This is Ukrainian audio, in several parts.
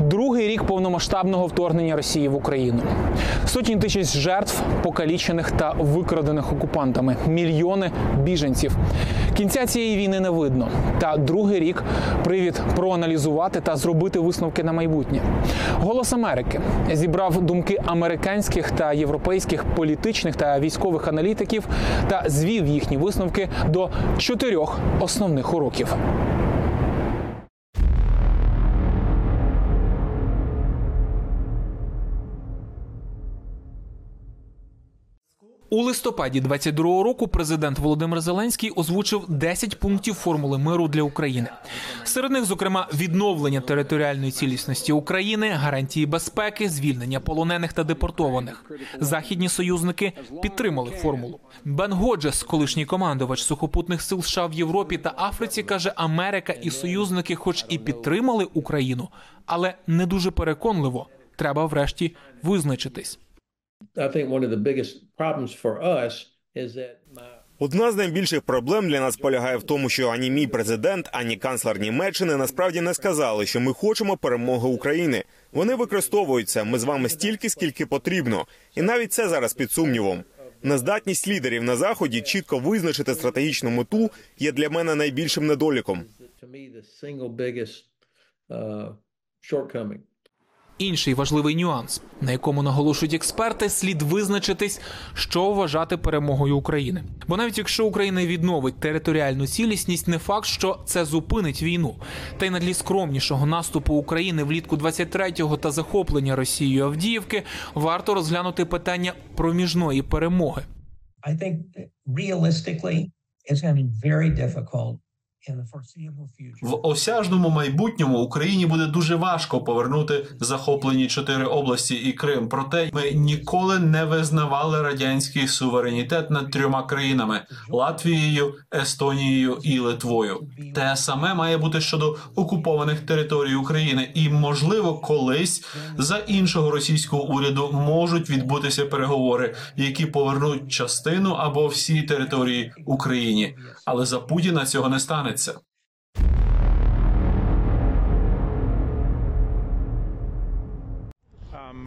Другий рік повномасштабного вторгнення Росії в Україну. Сотні тисяч жертв, покалічених та викрадених окупантами, мільйони біженців. Кінця цієї війни не видно. Та другий рік привід проаналізувати та зробити висновки на майбутнє. Голос Америки зібрав думки американських та європейських політичних та військових аналітиків та звів їхні висновки до чотирьох основних уроків. У листопаді 22-го року президент Володимир Зеленський озвучив 10 пунктів формули миру для України. Серед них, зокрема, відновлення територіальної цілісності України, гарантії безпеки, звільнення полонених та депортованих. Західні союзники підтримали формулу. Бен Годжес, колишній командувач сухопутних сил США в Європі та Африці, каже: Америка і союзники, хоч і підтримали Україну, але не дуже переконливо. Треба врешті визначитись. Одна з найбільших проблем для нас полягає в тому, що ані мій президент, ані канцлер Німеччини насправді не сказали, що ми хочемо перемоги України. Вони використовуються. Ми з вами стільки, скільки потрібно, і навіть це зараз під сумнівом. Нездатність лідерів на заході чітко визначити стратегічну мету є для мене найбільшим недоліком. Інший важливий нюанс, на якому наголошують експерти, слід визначитись, що вважати перемогою України. Бо навіть якщо Україна відновить територіальну цілісність, не факт, що це зупинить війну. Та й на тлі скромнішого наступу України влітку 23-го та захоплення Росією Авдіївки варто розглянути питання проміжної перемоги. I think that В осяжному майбутньому Україні буде дуже важко повернути захоплені чотири області і Крим. Проте ми ніколи не визнавали радянський суверенітет над трьома країнами Латвією, Естонією і Литвою. Те саме має бути щодо окупованих територій України, і можливо, колись за іншого російського уряду можуть відбутися переговори, які повернуть частину або всі території Україні. Але за Путіна цього не станеться.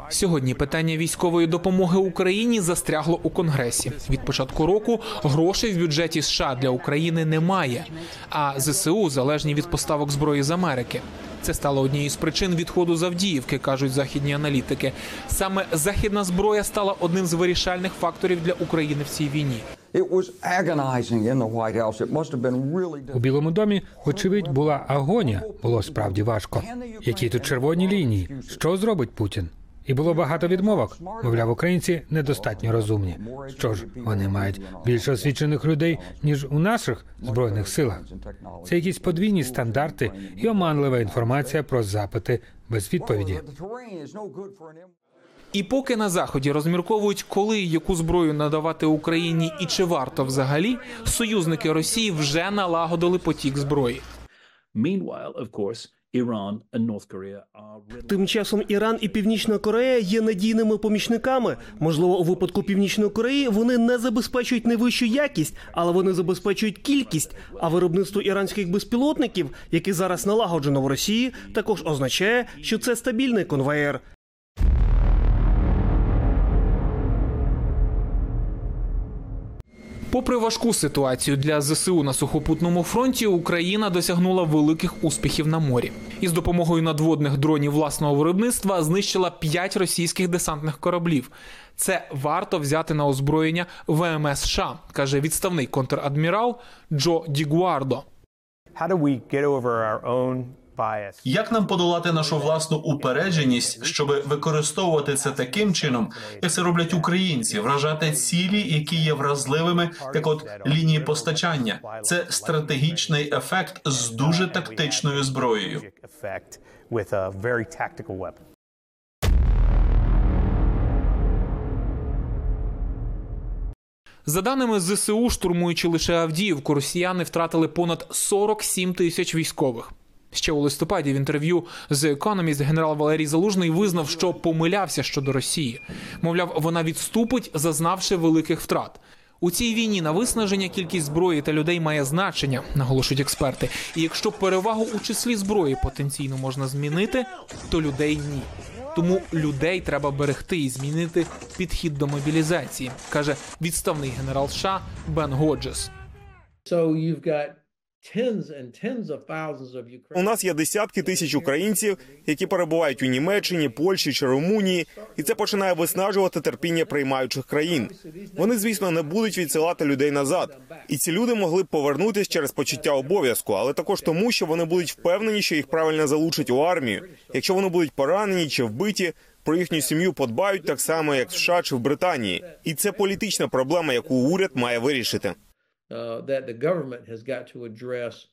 Сьогодні питання військової допомоги Україні застрягло у Конгресі. Від початку року грошей в бюджеті США для України немає. А ЗСУ залежні від поставок зброї з Америки. Це стало однією з причин відходу з Авдіївки, кажуть західні аналітики. Саме західна зброя стала одним з вирішальних факторів для України в цій війні. У Білому домі, вочевидь, була агонія. Було справді важко. Які тут червоні лінії? Що зробить Путін? І було багато відмовок. Мовляв, українці недостатньо розумні. Що ж, вони мають більше освічених людей ніж у наших збройних силах. Це якісь подвійні стандарти і оманлива інформація про запити без відповіді. І поки на заході розмірковують, коли і яку зброю надавати Україні і чи варто взагалі, союзники Росії вже налагодили потік зброї. Тим часом Іран і Північна Корея є надійними помічниками. Можливо, у випадку Північної Кореї вони не забезпечують найвищу якість, але вони забезпечують кількість. А виробництво іранських безпілотників, яке зараз налагоджено в Росії, також означає, що це стабільний конвеєр. Попри важку ситуацію для ЗСУ на сухопутному фронті, Україна досягнула великих успіхів на морі. Із допомогою надводних дронів власного виробництва знищила п'ять російських десантних кораблів. Це варто взяти на озброєння ВМС США, каже відставний контрадмірал Джо Дігуардо. How? Як нам подолати нашу власну упередженість, щоб використовувати це таким чином, як це роблять українці, вражати цілі, які є вразливими, як от лінії постачання? Це стратегічний ефект з дуже тактичною зброєю. За даними ЗСУ, штурмуючи лише Авдіївку, росіяни втратили понад 47 тисяч військових. Ще у листопаді в інтерв'ю з Economist генерал Валерій Залужний визнав, що помилявся щодо Росії. Мовляв, вона відступить, зазнавши великих втрат. У цій війні на виснаження кількість зброї та людей має значення, наголошують експерти. І якщо перевагу у числі зброї потенційно можна змінити, то людей ні. Тому людей треба берегти і змінити підхід до мобілізації, каже відставний генерал США Бен Годжес. So you've got У нас є десятки тисяч українців, які перебувають у Німеччині, Польщі чи Румунії, і це починає виснажувати терпіння приймаючих країн. Вони, звісно, не будуть відсилати людей назад, і ці люди могли б повернутися через почуття обов'язку, але також тому, що вони будуть впевнені, що їх правильно залучать у армію. Якщо вони будуть поранені чи вбиті, про їхню сім'ю подбають так само, як в США чи в Британії. І це політична проблема, яку уряд має вирішити. Address.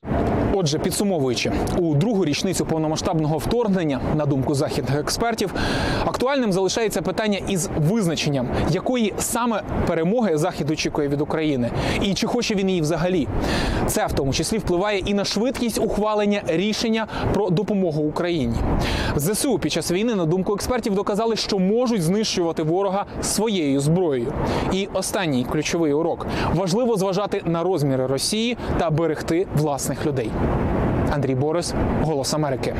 Отже, підсумовуючи, у другу річницю повномасштабного вторгнення, на думку західних експертів, актуальним залишається питання із визначенням, якої саме перемоги Захід очікує від України, і чи хоче він її взагалі. Це в тому числі впливає і на швидкість ухвалення рішення про допомогу Україні. ЗСУ під час війни, на думку експертів, доказали, що можуть знищувати ворога своєю зброєю. І останній ключовий урок важливо зважати на розміри Росії та берегти власних людей. Андрій Борис, Голос Америки.